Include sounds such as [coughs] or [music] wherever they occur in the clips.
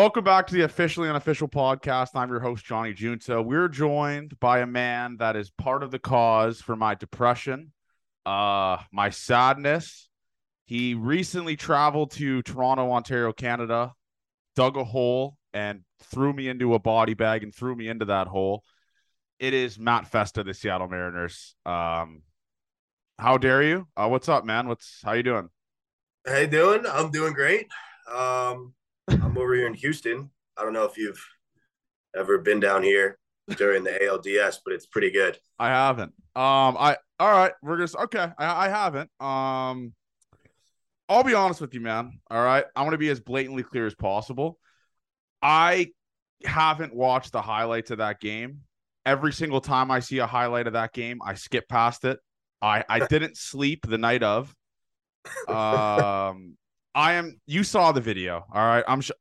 Welcome back to the officially unofficial podcast. I'm your host, Johnny Junto. We're joined by a man that is part of the cause for my depression, uh, my sadness. He recently traveled to Toronto, Ontario, Canada, dug a hole and threw me into a body bag and threw me into that hole. It is Matt Festa, the Seattle Mariners. Um, how dare you? Uh, what's up, man? What's how you doing? Hey, doing? I'm doing great. Um, I'm over here in Houston. I don't know if you've ever been down here during the ALDS, but it's pretty good. I haven't. Um, I all right. We're just okay. I, I haven't. Um, I'll be honest with you, man. All right, I want to be as blatantly clear as possible. I haven't watched the highlights of that game. Every single time I see a highlight of that game, I skip past it. I I didn't sleep the night of. [laughs] Um, I am. You saw the video, all right. I'm sh-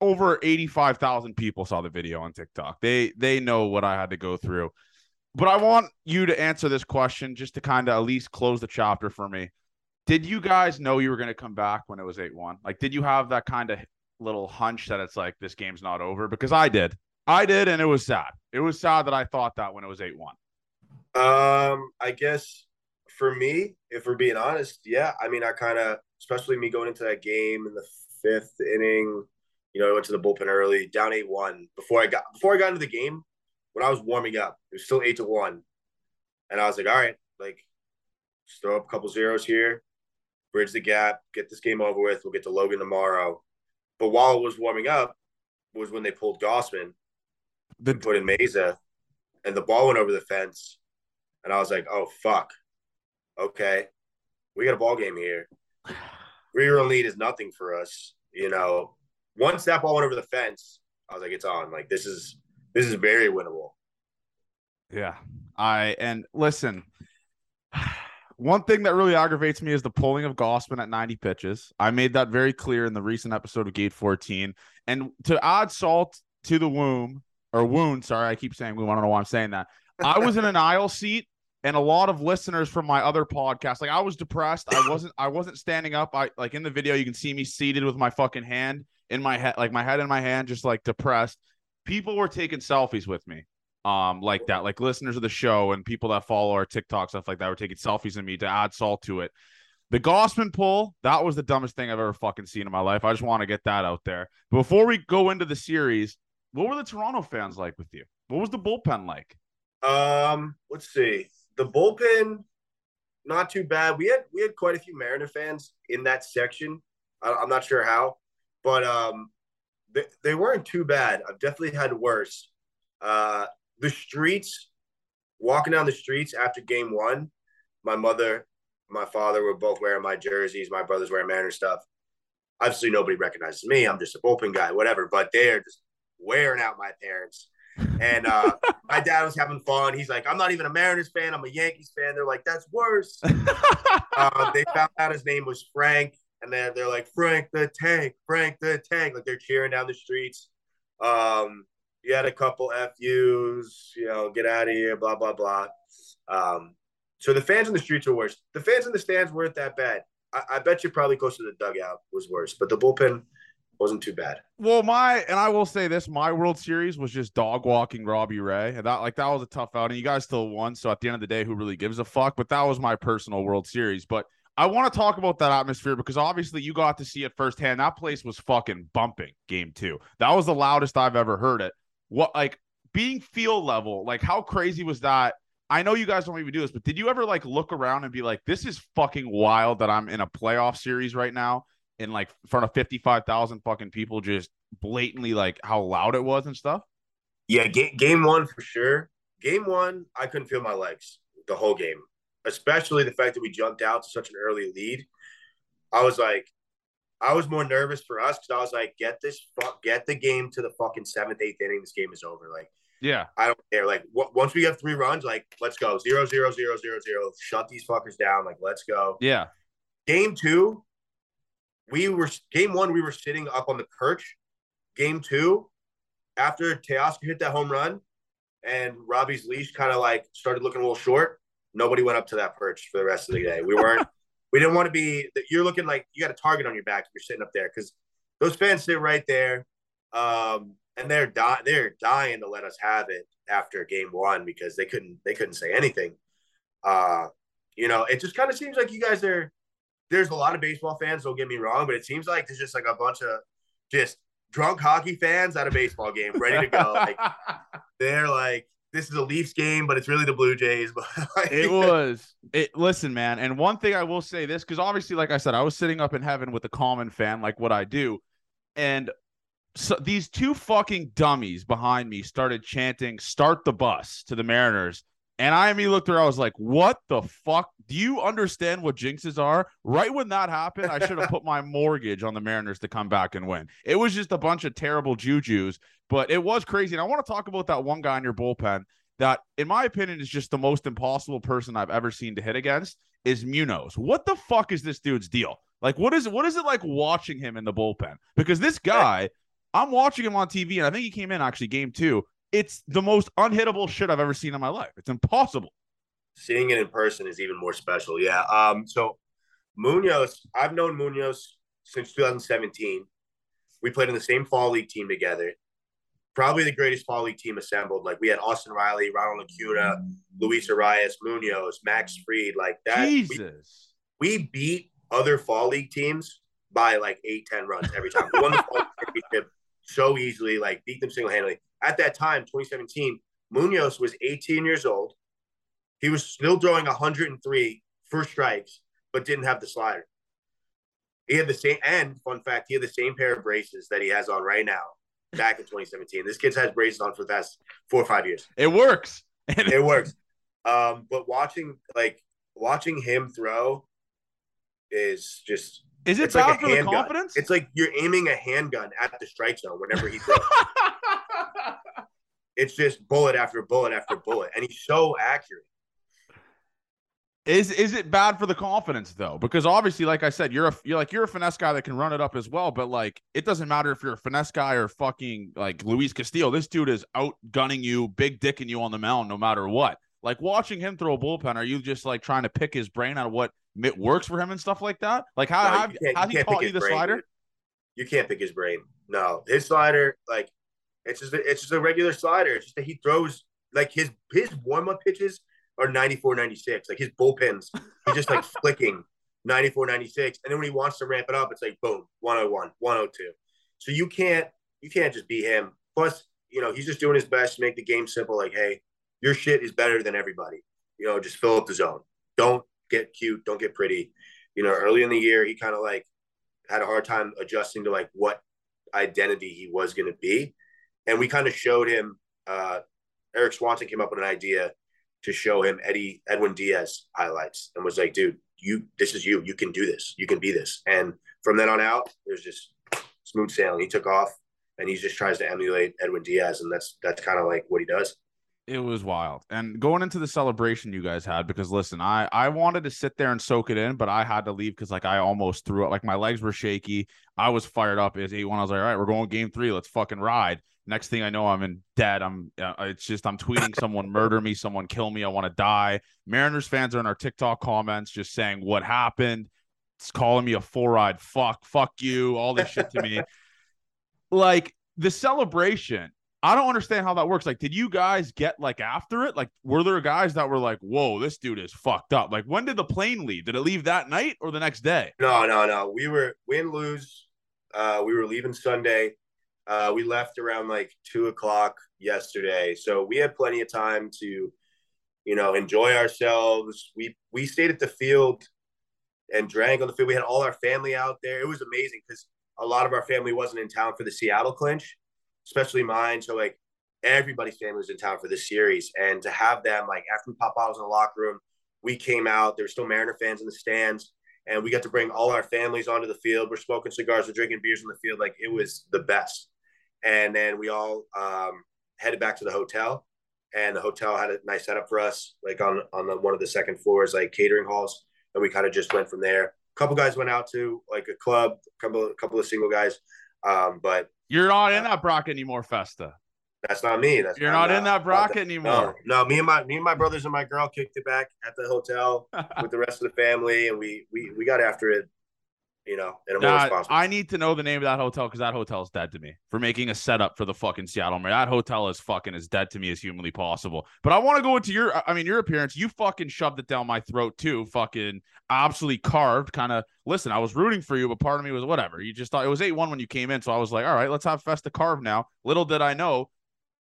over eighty five thousand people saw the video on TikTok. They they know what I had to go through. But I want you to answer this question just to kind of at least close the chapter for me. Did you guys know you were going to come back when it was 8 1? Like, did you have that kind of little hunch that it's like this game's not over? Because I did. I did, and it was sad. It was sad that I thought that when it was 8 1. Um, I guess for me, if we're being honest, yeah. I mean, I kind of, especially me going into that game in the fifth inning, you know, I went to the bullpen early, down eight one. Before I got before I got into the game, when I was warming up, it was still eight to one, and I was like, all right, like, just throw up a couple zeros here, bridge the gap, get this game over with. We'll get to Logan tomorrow. But while it was warming up, was when they pulled Gausman, The, put in Mayza, and the ball went over the fence, and I was like, oh fuck, okay, we got a ball game here. Run lead is nothing for us, you know. Once that ball went over the fence, I was like, it's on. Like this is this is very winnable. yeah. I, and listen, one thing that really aggravates me is the pulling of Gausman at 90 pitches. I made that very clear in the recent episode of Gate 14. And to add salt to the womb, or wound, sorry, I keep saying wound. I don't know why I'm saying that. I was in an aisle seat and a lot of listeners from my other podcast like i was depressed i [coughs] wasn't i wasn't standing up i like in the video you can see me seated with my fucking hand in my head like my head in my hand just like depressed people were taking selfies with me um like that like listeners of the show and people that follow our tiktok stuff like that were taking selfies of me to add salt to it the Gausman pull, that was the dumbest thing I've ever fucking seen in my life. I just want to get that out there. Before we go into the series, what were the Toronto fans like with you? What was the bullpen like? Um, let's see. The bullpen, not too bad. We had we had quite a few Mariner fans in that section. I, I'm not sure how, but um, they, they weren't too bad. I've definitely had worse. Uh, the streets, walking down the streets after game one, my mother, my father were both wearing my jerseys. My brother's wearing Mariner stuff. Obviously, nobody recognizes me. I'm just a bullpen guy, whatever. But they're just wearing out my parents. And uh, my dad was having fun. He's like, I'm not even a Mariners fan. I'm a Yankees fan. They're like, that's worse. [laughs] uh, they found out his name was Frank. And then they're like, Frank the Tank, Frank the Tank. Like they're cheering down the streets. Um, you had a couple FUs, you know, get out of here, blah blah blah. Um, so the fans in the streets were worse. The fans in the stands weren't that bad. I, I bet you probably close to the dugout was worse, but the bullpen wasn't too bad. Well, my and I will say this: my World Series was just dog walking Robbie Ray, and that like that was a tough outing. You guys still won, so at the end of the day, who really gives a fuck? But that was my personal World Series. But I want to talk about that atmosphere because obviously you got to see it firsthand. That place was fucking bumping. Game two, that was the loudest I've ever heard it. What like being field level? Like how crazy was that? I know you guys don't even do this, but did you ever like look around and be like, "This is fucking wild that I'm in a playoff series right now"? In like in front of 55,000 fucking people just blatantly like how loud it was and stuff? Yeah, game, game one for sure. Game one, I couldn't feel my legs the whole game, especially the fact that we jumped out to such an early lead. I was like, I was more nervous for us because I was like, get this, fuck, get the game to the fucking seventh, eighth inning. This game is over. Like, yeah, I don't care. Like, w- once we have three runs, like, let's go zero, zero, zero, zero, zero. Shut these fuckers down. Like, let's go. Yeah. Game two, we were game one, we were sitting up on the perch. Game two, after Teoscar hit that home run and Robbie's leash kind of like started looking a little short, nobody went up to that perch for the rest of the day. We weren't, [laughs] we didn't want to be, you're looking like you got a target on your back if you're sitting up there because those fans sit right there. Um, and they're dying, they're dying to let us have it after game one because they couldn't, they couldn't say anything. Uh, you know, it just kind of seems like you guys are, there's a lot of baseball fans. Don't get me wrong, but it seems like there's just like a bunch of just drunk hockey fans at a baseball game, ready to go. like [laughs] they're like, this is a Leafs game, but it's really the Blue Jays. [laughs] But like, it was. It listen, man. And one thing I will say this because obviously, like I said, I was sitting up in heaven with a common fan, like what I do, and so these two fucking dummies behind me started chanting "Start the bus" to the Mariners and I immediately looked through. I was like, "What the fuck? Do you understand what jinxes are?" Right when that happened, I should have put my mortgage on the Mariners to come back and win. It was just a bunch of terrible juju's, but it was crazy. And I want to talk about that one guy in your bullpen that, in my opinion, is just the most impossible person I've ever seen to hit against. Is Munoz? What the fuck is this dude's deal? Like, what is it? What is it like watching him in the bullpen? Because this guy, I'm watching him on TV, and I think he came in actually game two it's the most unhittable shit I've ever seen in my life. It's impossible. Seeing it in person is even more special. Yeah. Um. So Munoz, I've known Munoz since 2017. We played in the same fall league team together. Probably the greatest fall league team assembled. Like we had Austin Riley, Ronald Acuna, Luis Urias, Munoz, Max Fried. like that. Jesus. We, we beat other fall league teams by like eight, ten runs every time. We won the fall [laughs] championship so easily, like beat them single handedly at that time, 2017, Munoz was 18 years old. He was still throwing 103 first strikes, but didn't have the slider. He had the same, and fun fact, he had the same pair of braces that he has on right now back in 2017. This kid's has braces on for the past four or five years. It works. [laughs] it works. Um, but watching like watching him throw is just is it bad like for the confidence? It's like you're aiming a handgun at the strike zone whenever he throws. [laughs] it's just bullet after bullet after bullet, and he's so accurate. Is is it bad for the confidence though? Because obviously, like I said, you're a you're like you're a finesse guy that can run it up as well. But like, it doesn't matter if you're a finesse guy or fucking like Luis Castillo. This dude is outgunning you, big dicking you on the mound, no matter what. Like watching him throw a bullpen, are you just like trying to pick his brain out of what works for him and stuff like that? Like how no, have, how he taught you the brain, slider? You can't pick his brain. No, his slider, like it's just a, it's just a regular slider. It's just that he throws like his his warm up pitches are 94, 96. Like his bullpens, he's just like [laughs] flicking 94, 96. And then when he wants to ramp it up, it's like boom, 101, 102. So you can't you can't just be him. Plus, you know, he's just doing his best to make the game simple. Like, hey, your shit is better than everybody. You know, just fill up the zone. Don't get cute. Don't get pretty. You know, early in the year, he kind of like had a hard time adjusting to like what identity he was going to be and we kind of showed him. Uh, Erik Swanson came up with an idea to show him Eddie Edwin Diaz highlights and was like, "Dude, you this is you. You can do this. You can be this." And from then on out, it was just smooth sailing. He took off, and he just tries to emulate Edwin Diaz, and that's that's kind of like what he does. It was wild. And going into the celebration you guys had, because listen, I I wanted to sit there and soak it in, but I had to leave because like I almost threw up. Like my legs were shaky. I was fired up as eight one. I was like, all right, we're going game three. Let's fucking ride. Next thing I know, I'm in dead. I'm. Uh, it's just I'm tweeting someone [laughs] murder me, someone kill me. I want to die. Mariners fans are in our TikTok comments just saying what happened. It's calling me a four-eyed fuck. Fuck you. All this shit to me. [laughs] like the celebration I don't understand how that works. Like, did you guys get like after it? Like, were there guys that were like, "Whoa, this dude is fucked up"? Like, when did the plane leave? Did it leave that night or the next day? No, no, no. We were win lose. Uh, we were leaving Sunday. Uh, we left around like two o'clock yesterday, so we had plenty of time to, you know, enjoy ourselves. We we stayed at the field and drank on the field. We had all our family out there. It was amazing because a lot of our family wasn't in town for the Seattle clinch especially mine. So like everybody's family was in town for this series, and to have them like after we pop bottles in the locker room, we came out. There were still Mariner fans in the stands, and we got to bring all our families onto the field. We're smoking cigars, we're drinking beers on the field. Like it was the best. And then we all um, headed back to the hotel, and the hotel had a nice setup for us, like on on the, one of the second floors, like catering halls, and we kind of just went from there. A couple guys went out to like a club, couple a couple of single guys, um, but you're not in that bracket anymore, Festa. That's not me. That's you're not, not in that bracket anymore. No, no, me and my me and my brothers and my girl kicked it back at the hotel [laughs] with the rest of the family, and we we we got after it you know, in a more. I need to know the name of that hotel because that hotel is dead to me for making a setup for the fucking Seattle Mariners. That hotel is fucking as dead to me as humanly possible. But I want to go into your, I mean, your appearance. You fucking shoved it down my throat too. Fucking absolutely carved. Kind of. Listen, I was rooting for you, but part of me was whatever. You just thought it was eight one when you came in, so I was like, all right, let's have Festa carve now. Little did I know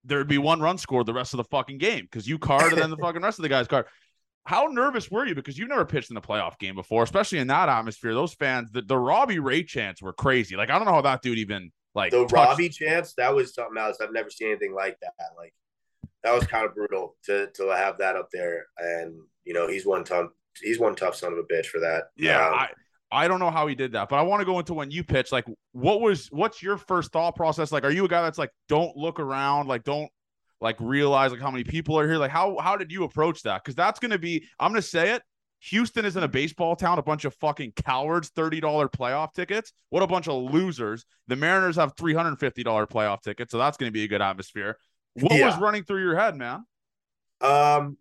there'd be one run scored the rest of the fucking game because you carved and then the [laughs] fucking rest of the guys carved how nervous were you? Because you've never pitched in a playoff game before, especially in that atmosphere. Those fans, the, the Robbie Ray chants were crazy. Like, I don't know how that dude even like the touched... Robbie chants, that was something else. I've never seen anything like that. Like that was kind of brutal to to have that up there. And you know, he's one tough he's one tough son of a bitch for that. Yeah, um, I I don't know how he did that, but I want to go into when you pitch. Like, what was what's your first thought process? Like, are you a guy that's like, don't look around, like, don't like realize like how many people are here? Like how how did you approach that? Because that's going to be i'm going to say it houston isn't a baseball town a bunch of fucking cowards $30 playoff tickets. What a bunch of losers. The mariners have $350 playoff tickets so that's going to be a good atmosphere. What yeah. was running through your head man? Um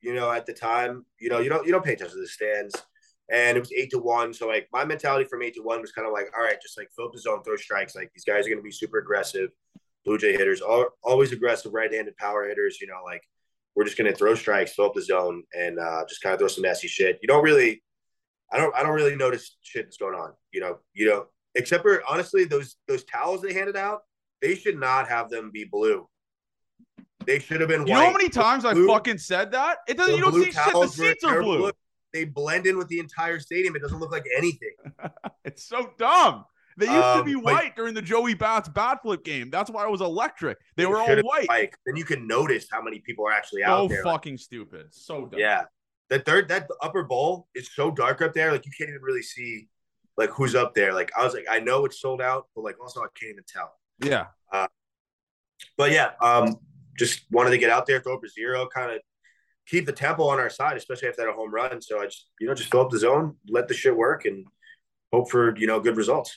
you know at the time you know you don't you don't pay attention to the stands and it was eight to one so like my mentality from eight to one was kind of like all right just like fill up the zone throw strikes like these guys are going to be super aggressive Blue Jay hitters, all, always aggressive right-handed power hitters. You know, like we're just gonna throw strikes, fill up the zone, and uh, just kind of throw some nasty shit. You don't really, I don't, I don't really notice shit that's going on. You know, you know, except for honestly, those those towels they handed out, they should not have them be blue. They should have been. You white. know how many times I fucking said that? It doesn't. You don't see shit. The seats are blue. Look. They blend in with the entire stadium. It doesn't look like anything. [laughs] it's so dumb. They used um, to be white like, during the Joey Bats bat flip game. That's why it was electric. They were all white. Like, then you can notice how many people are actually out there. so fucking like, stupid. So dumb. Yeah. That third, that upper bowl is so dark up there. Like you can't even really see like who's up there. Like I was like, I know it's sold out, but like also I can't even tell. Yeah. Uh, but yeah, um, just wanted to get out there, throw up a zero, kind of keep the tempo on our side, especially after that home run. So I just, you know, just fill up the zone, let the shit work, and hope for you know good results.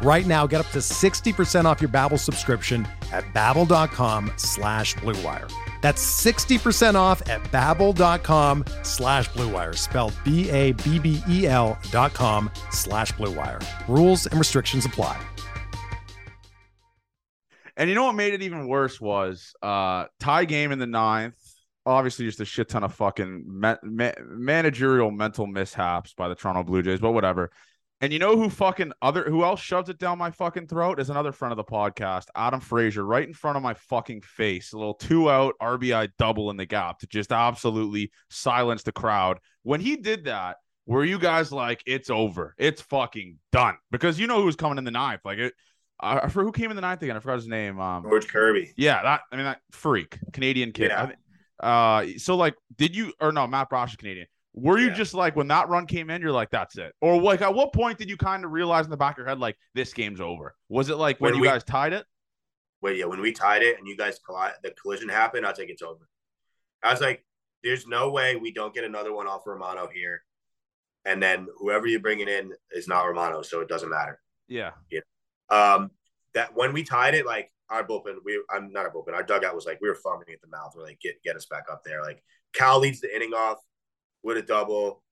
Right now, get up to 60% off your Babbel subscription at babbel.com slash bluewire. That's 60% off at babbel.com slash bluewire, spelled B-A-B-B-E-L dot com slash bluewire. Rules and restrictions apply. And you know what made it even worse was uh tie game in the ninth. Obviously, just a shit ton of fucking ma- ma- managerial mental mishaps by the Toronto Blue Jays, but whatever. And you know who fucking other who else shoves it down my fucking throat is another friend of the podcast, Adam Frazier, right in front of my fucking face. A little two out RBI double in the gap to just absolutely silence the crowd. When he did that, were you guys like, it's over, it's fucking done? Because you know who was coming in the ninth. Like it, I for who came in the ninth again. I forgot his name. Um, George Kirby. Yeah, that I mean that freak Canadian kid. Yeah. Uh, so like, did you or no? Matt Brash is Canadian. Were you Yeah. just like when that run came in, you're like, that's it, or like at what point did you kind of realize in the back of your head like this game's over? Was it like when, When you we- guys tied it? Wait, yeah, when we tied it and you guys collide, the collision happened, I was like, it's over. I was like, there's no way we don't get another one off Romano here. And then whoever you're bringing in is not Romano, so it doesn't matter. Yeah, Yeah. Um, that when we tied it, like our bullpen, we I'm not our bullpen, our dugout was like we were foaming at the mouth. We're like, get get us back up there. Like Cal leads the inning off with a double,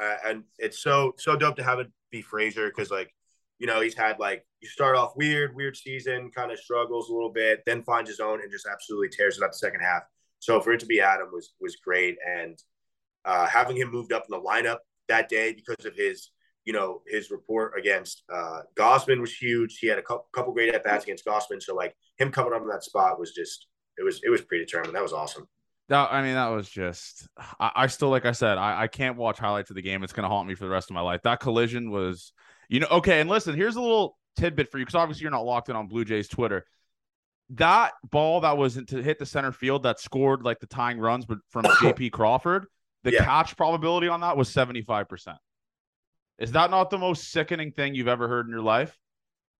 uh, and it's so so dope to have it be Frazier because like you know he's had like you start off weird, weird season, kind of struggles a little bit, then finds his own and just absolutely tears it up the second half. So for it to be Adam was was great, and uh, having him moved up in the lineup that day because of his you know, his report against uh, Gausman was huge. He had a couple, couple great at bats against Gausman, So like him coming up in that spot was just it was it was predetermined. That was awesome. That I mean that was just. I, I still like I said, I, I can't watch highlights of the game. It's gonna haunt me for the rest of my life. That collision was, you know, okay. And listen, here's a little tidbit for you because obviously you're not locked in on Blue Jays Twitter. That ball that was to hit the center field that scored like the tying runs, but from [coughs] JP Crawford, the Yeah. catch probability on that was 75%. Is that not the most sickening thing you've ever heard in your life?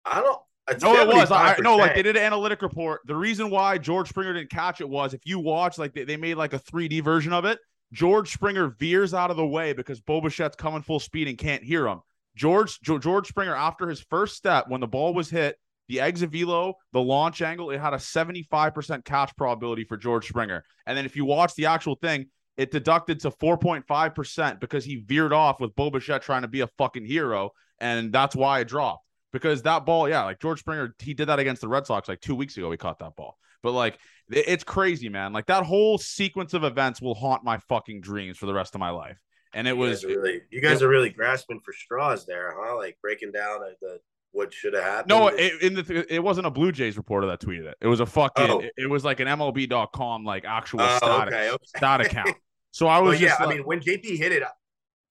I don't. No, it was. I, no, like they did an analytic report. The reason why George Springer didn't catch it was if you watch, like they, they made like a 3D version of it. George Springer veers out of the way because Bo Bichette's coming full speed and can't hear him. George George Springer, after his first step, when the ball was hit, the exit velo, the launch angle, it had a 75% catch probability for George Springer. And then if you watch the actual thing, it deducted to 4.5% because he veered off with Bo Bichette trying to be a fucking hero. And that's why it dropped because that ball, yeah, like George Springer, he did that against the Red Sox like two weeks ago. He caught that ball, but like it's crazy, man. Like that whole sequence of events will haunt my fucking dreams for the rest of my life. And it You was really you guys are really grasping for straws there, huh? Like breaking down the, the what should have happened. no, it, in the it wasn't a Blue Jays reporter that tweeted it. It was a fucking. Oh. It, it was like an MLB.com like actual Oh, stat, okay, okay. stat account. [laughs] So I Well, was yeah, just I mean, when JP hit it,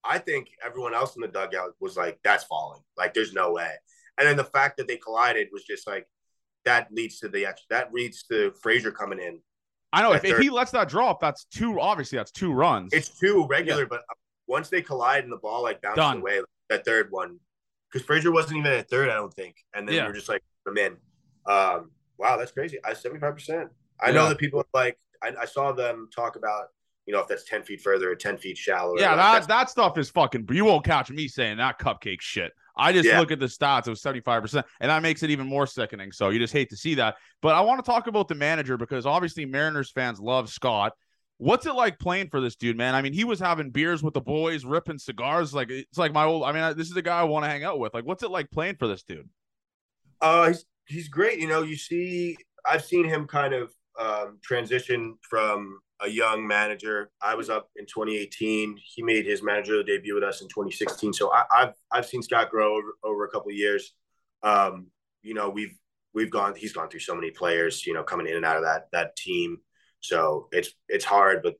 I think everyone else in the dugout was like, "That's falling. Like, there's no way." And then the fact that they collided was just like that leads to the. That leads to Frazier coming in. I know if, if he lets that drop, that's two. Obviously, that's two runs. It's two regular, but once they collide and the ball like bounces Done. away, that third one, because Frazier wasn't even at third, I don't think. And then Yeah. are just like, I'm in. Um, wow, that's crazy. I 75%. I Yeah. know that people are like, I, I saw them talk about, you know, if that's 10 feet further or 10 feet shallower. Yeah, like, that that stuff is fucking. You won't catch me saying that cupcake shit. I just Yeah. look at the stats. It was seventy five percent, and that makes it even more sickening. So you just hate to see that. But I want to talk about the manager because obviously Mariners fans love Scott. What's it like playing for this dude, man? I mean, he was having beers with the boys, ripping cigars. Like it's like my old. I mean, I- this is the guy I want to hang out with. Like, what's it like playing for this dude? Uh, he's he's great. You know, you see, I've seen him kind of um, transition from a young manager. I was up in 2018. He made his managerial debut with us in 2016. So I, I've I've seen Scott grow over, over a couple years. Um, you know, we've we've gone. He's gone through so many players. You know, coming in and out of that that team. So it's it's hard, but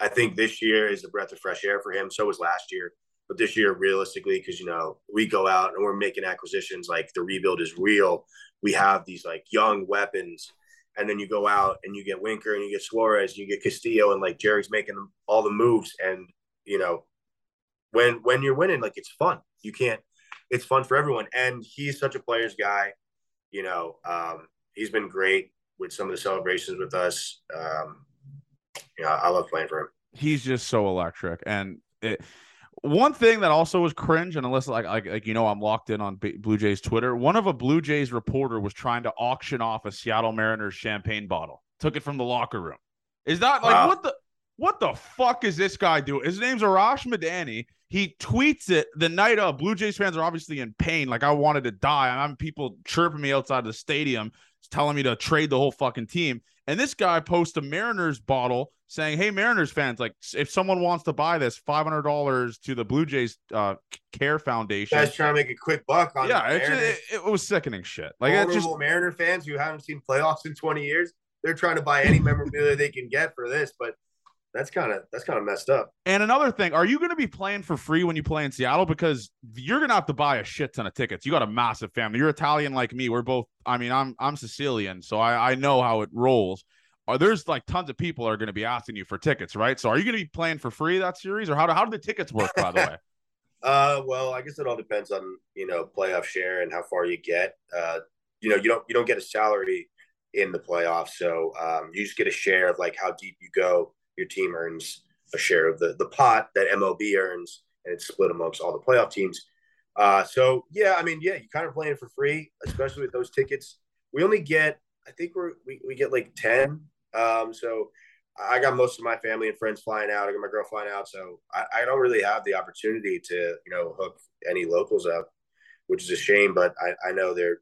I think this year is a breath of fresh air for him. So was last year. But this year, realistically, because you know we go out and we're making acquisitions, like the rebuild is real. We have these like young weapons, and then you go out and you get Winker and you get Suarez, and you get Castillo, and like Jerry's making them, all the moves. And you know, when when you're winning, like it's fun. You can't. It's fun for everyone, and he's such a player's guy. You know, um, he's been great with some of the celebrations with us. Um, you know, I love playing for him. he's just so electric and it, one thing that also was cringe and unless like, like like you know i'm locked in on B- blue jays twitter one of a blue jays reporter was trying to auction off a seattle mariners champagne bottle. Took it from the locker room. Is that like Wow. what the what the fuck is this guy doing? His name's arash madani. He tweets it the night of. Blue jays fans are obviously in pain. Like i wanted to die. I'm having people chirping me outside the stadium telling me to trade the whole fucking team. And this guy posts a Mariners bottle saying, "Hey, Mariners fans, like if someone wants to buy this, five hundred dollars to the Blue Jays uh, Care Foundation." Guys trying to make a quick buck on yeah, it, Mariners. it, it was sickening shit. Like it just Mariner fans who haven't seen playoffs in 20 years. They're trying to buy any memorabilia they can get for this, but that's kind of that's kind of messed up. And another thing, are you going to be playing for free when you play in Seattle? Because you're going to have to buy a shit ton of tickets. You got a massive family. You're Italian like me. We're both. I mean, I'm I'm Sicilian, so I I know how it rolls. Are there's like tons of people are going to be asking you for tickets, right? So are you going to be playing for free that series, or how do how do the tickets work? By the [laughs] way, Uh, well, I guess it all depends on you know playoff share and how far you get. Uh, you know, you don't you don't get a salary in the playoffs, so um, you just get a share of like how deep you go. Your team earns a share of the the pot that MLB earns, and it's split amongst all the playoff teams. Uh, so yeah, I mean, yeah, you kind of playing for free, especially with those tickets. We only get, I think we're we, we get like ten. Um, so I got most of my family and friends flying out. I got my girl flying out, so I, I don't really have the opportunity to you know hook any locals up, which is a shame. But I, I know they're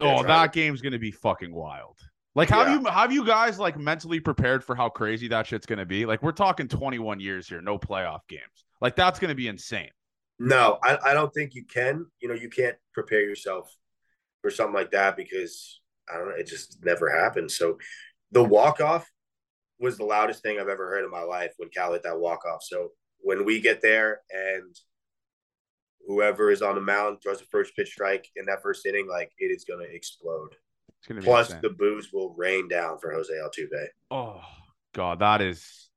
they're oh, that game's going to be fucking wild. Like, have Yeah. you have you guys like mentally prepared for how crazy that shit's going to be? Like, we're talking 21 years here, no playoff games. Like, that's going to be insane. No, I, I don't think you can. You know, you can't prepare yourself for something like that because I don't know, it just never happens. So the walk off was the loudest thing I've ever heard in my life when Cal hit that walk off. So when we get there and whoever is on the mound throws the first pitch strike in that first inning, like it is going to explode. It's going to Plus, the booze will rain down for Jose Altuve. Oh god, that is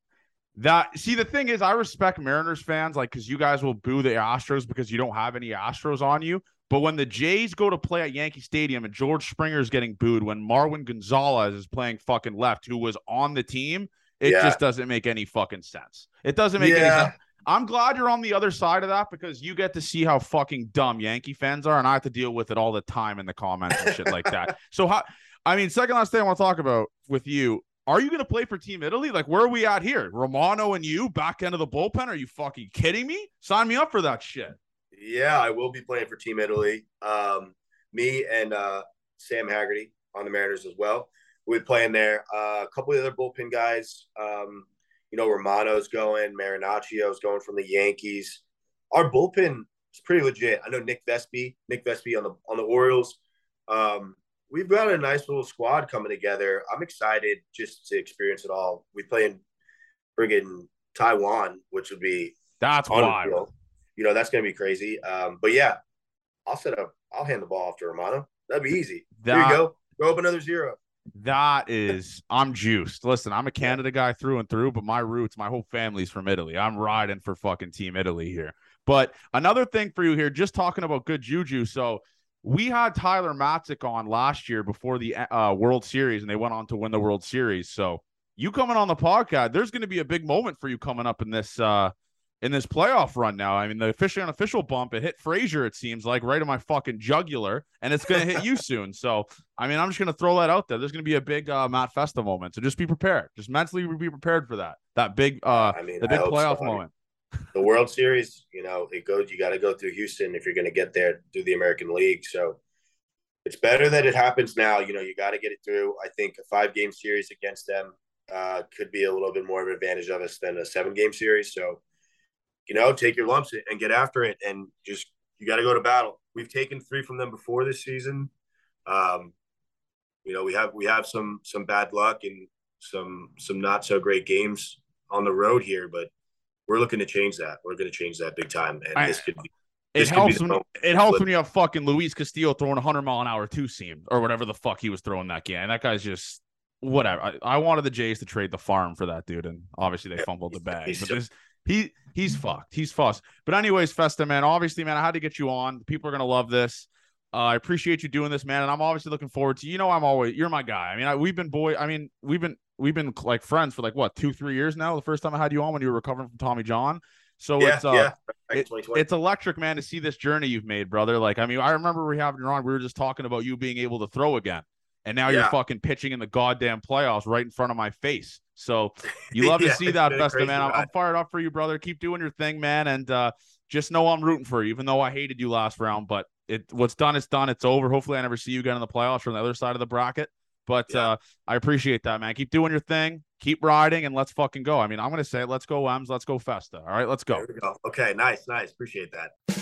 that. See, the thing is, I respect Mariners fans, like because you guys will boo the Astros because you don't have any Astros on you. But when the Jays go to play at Yankee Stadium and George Springer is getting booed, when Marwin Gonzalez is playing fucking left, who was on the team, it Yeah. just doesn't make any fucking sense. It doesn't make any sense. I'm glad you're on the other side of that because you get to see how fucking dumb Yankee fans are, and I have to deal with it all the time in the comments and shit like that. [laughs] So how? I mean, second last thing I want to talk about with you. Are you going to play for Team Italy? Like, where are we at here? Romano and you back end of the bullpen? Are you fucking kidding me? Sign me up for that shit. Yeah, I will be playing for Team Italy. Um, me and uh, Sam Haggerty on the Mariners as well. We'll be playing there. Uh, a couple of other bullpen guys. Um, you know, Romano's going, Marinaccio's going from the Yankees. Our bullpen is pretty legit. I know Nick Vespi, Nick Vespi on the on the Orioles. Um, we've got a nice little squad coming together. I'm excited just to experience it all. We play in friggin' Taiwan, which would be That's wild. field. You know, that's going to be crazy. Um, but yeah, I'll set up, I'll hand the ball off to Romano. That'd be easy. there That- you go. Go up another zero. That is, I'm juiced. Listen, I'm a Canada guy through and through, but my roots, my whole family's from Italy. I'm riding for fucking Team Italy here. But another thing for you here, just talking about good juju. So we had Tyler Matzek on last year before the uh, World Series, and they went on to win the World Series. So you coming on the podcast, there's going to be a big moment for you coming up in this uh in this playoff run now. I mean, the official unofficial bump, it hit Frazier, it seems like, right in my fucking jugular, and it's gonna hit you [laughs] soon. So I mean, I'm just gonna throw that out there. There's gonna be a big uh, Matt Festa moment, so just be prepared. Just mentally be prepared for that. That big, uh, I mean, the big playoff so. moment. The World Series, you know, it goes. You got to go through Houston if you're going to get there through the American League. So it's better that it happens now. You know, you got to get it through. I think a five game series against them uh, could be a little bit more of an advantage of us than a seven game series. So, you know, take your lumps and get after it, and just you got to go to battle. We've taken three from them before this season. Um, you know, we have we have some some bad luck and some some not so great games on the road here, but we're looking to change that. We're going to change that big time, and I- this could be. It This be helps when moment. it helps when you have fucking Luis Castillo throwing a hundred mile an hour two seam or whatever the fuck he was throwing that game. And that guy's just whatever. I, I wanted the Jays to trade the farm for that dude, and obviously they fumbled the bag. But this he he's fucked. He's fussed. But anyways, Festa man, obviously man, I had to get you on. People are gonna love this. Uh, I appreciate you doing this, man, and I'm obviously looking forward to. You know, I'm always you're my guy. I mean, I, we've been boy. I mean, we've been we've been like friends for like what two three years now. The first time I had you on when you were recovering from Tommy John. So Yeah, it's uh, yeah. It- it's electric, man, to see this journey you've made, brother. Like, I mean, I remember we having you on. We were just talking about you being able to throw again, and now you're fucking pitching in the goddamn playoffs right in front of my face. So [laughs] you love Yeah, to see that, been a man. I'm, I'm fired up for you, brother. Keep doing your thing, man, and uh, just know I'm rooting for you, even though I hated you last round. But it what's done is done. It's over. Hopefully, I never see you again in the playoffs from the other side of the bracket. But Yeah. uh, I appreciate that, man. Keep doing your thing. Keep riding, and let's fucking go. I mean, I'm gonna say, it. let's go, Ems. Let's go, Festa. All right, let's go. Go. Okay, nice, nice. Appreciate that.